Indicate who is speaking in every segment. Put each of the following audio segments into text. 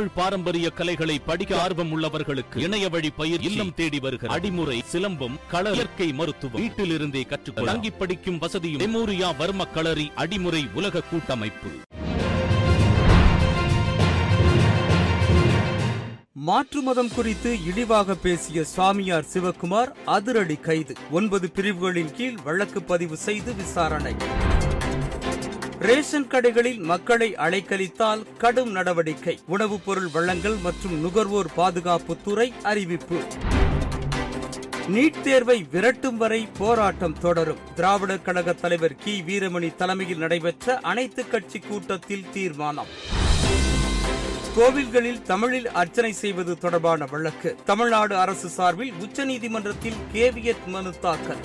Speaker 1: தமிழ் பாரம்பரிய கலைகளை படிக்க ஆர்வம் உள்ளவர்களுக்கு இணைய வழி பயிர் இல்லம் தேடி வருகிற அடிமுறை சிலம்பம் கள இயற்கை மருத்துவம். வீட்டிலிருந்தே கற்றுக்கொள்ள. தங்கி படிக்கும் வசதியும் மெமோரியா வர்ம களரி அடிமுறை உலக கூட்டமைப்பு.
Speaker 2: மாற்று மதம் குறித்து இழிவாக பேசிய சுவாமியார் சிவக்குமார் அதிரடி கைது. ஒன்பது பிரிவுகளின் கீழ் வழக்கு பதிவு செய்து விசாரணை. ரேஷன் கடைகளில் மக்களை அலைக்கழித்தால் கடும் நடவடிக்கை. உணவுப் பொருள் வழங்கல் மற்றும் நுகர்வோர் பாதுகாப்பு துறை அறிவிப்பு. நீட் தேர்வை விரட்டும் வரை போராட்டம் தொடரும். திராவிடர் கழக தலைவர் கி. வீரமணி தலைமையில் நடைபெற்ற அனைத்து கட்சி கூட்டத்தில் தீர்மானம். கோவில்களில் தமிழில் அர்ச்சனை செய்வது தொடர்பான வழக்கு. தமிழ்நாடு அரசு சார்பில் உச்சநீதிமன்றத்தில் கேவியட் மனு தாக்கல்.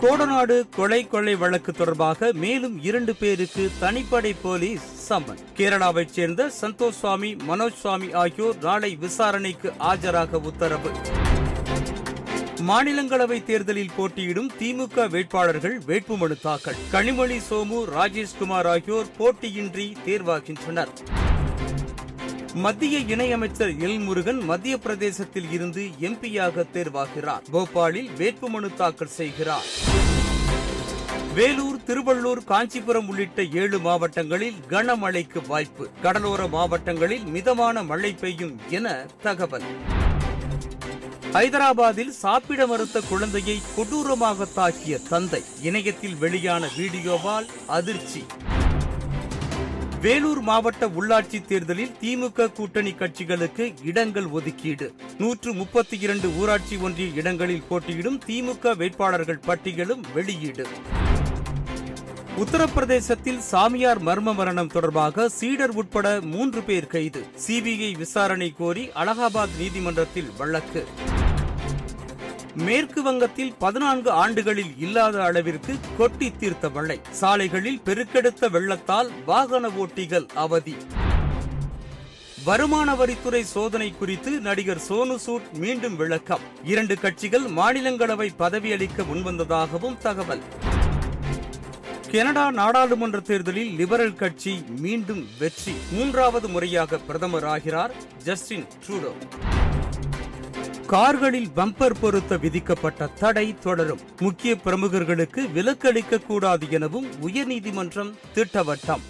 Speaker 2: கோடநாடு கொலை கொள்ளை வழக்கு தொடர்பாக மேலும் இரண்டு பேருக்கு தனிப்படை போலீஸ் சம்மன். கேரளாவைச் சேர்ந்த சந்தோஷ் சுவாமி மனோஜ் சுவாமி ஆகியோர் நாளை விசாரணைக்கு ஆஜராக உத்தரவு. மாநிலங்களவை தேர்தலில் போட்டியிடும் திமுக வேட்பாளர்கள் வேட்புமனு தாக்கல். கனிமொழி சோமு ராஜேஷ்குமார் ஆகியோர் போட்டியின்றி தேர்வாகின்றனர். மத்திய இணையமைச்சர் எல் முருகன் மத்திய பிரதேசத்தில் இருந்து எம்பியாக தேர்வாகிறார். போபாலில் வேட்புமனு தாக்கல் செய்கிறார். வேலூர் திருவள்ளூர் காஞ்சிபுரம் உள்ளிட்ட ஏழு மாவட்டங்களில் கனமழைக்கு வாய்ப்பு. கடலோர மாவட்டங்களில் மிதமான மழை பெய்யும் என தகவல். ஹைதராபாத்தில் சாப்பிட மறுத்த குழந்தையை கொடூரமாக தாக்கிய தந்தை. இணையத்தில் வெளியான வீடியோவால் அதிர்ச்சி. வேலூர் மாவட்ட உள்ளாட்சி தேர்தலில் திமுக கூட்டணி கட்சிகளுக்கு இடங்கள் ஒதுக்கீடு. நூற்று முப்பத்தி இரண்டு ஊராட்சி ஒன்றிய இடங்களில் போட்டியிடும் திமுக வேட்பாளர்கள் பட்டியலும் வெளியீடு. உத்தரப்பிரதேசத்தில் சாமியார் மர்ம மரணம் தொடர்பாக சீடர் உட்பட மூன்று பேர் கைது. சிபிஐ விசாரணை கோரி அலகாபாத் நீதிமன்றத்தில் வழக்கு. மேற்கு வங்கத்தில் பதினான்கு ஆண்டுகளில் இல்லாத அளவிற்கு கொட்டி தீர்த்த மழை. சாலைகளில் பெருக்கெடுத்த வெள்ளத்தால் வாகன ஓட்டிகள் அவதி. வருமான வரித்துறை சோதனை குறித்து நடிகர் சோனு சூட் மீண்டும் விளக்கம். இரண்டு கட்சிகள் மாநிலங்களவை பதவியளிக்க முன்வந்ததாகவும் தகவல். கனடா நாடாளுமன்ற தேர்தலில் லிபரல் கட்சி மீண்டும் வெற்றி. மூன்றாவது முறையாக பிரதமர் ஆகிறார் ஜஸ்டின் ட்ரூடோ. கார்களில் பம்பர் பொருத்த விதிக்கப்பட்ட தடை தொடரும். முக்கிய பிரமுகர்களுக்கு விலக்களிக்க கூடாது எனவும் உயர்நீதிமன்றம் திட்டவட்டம்.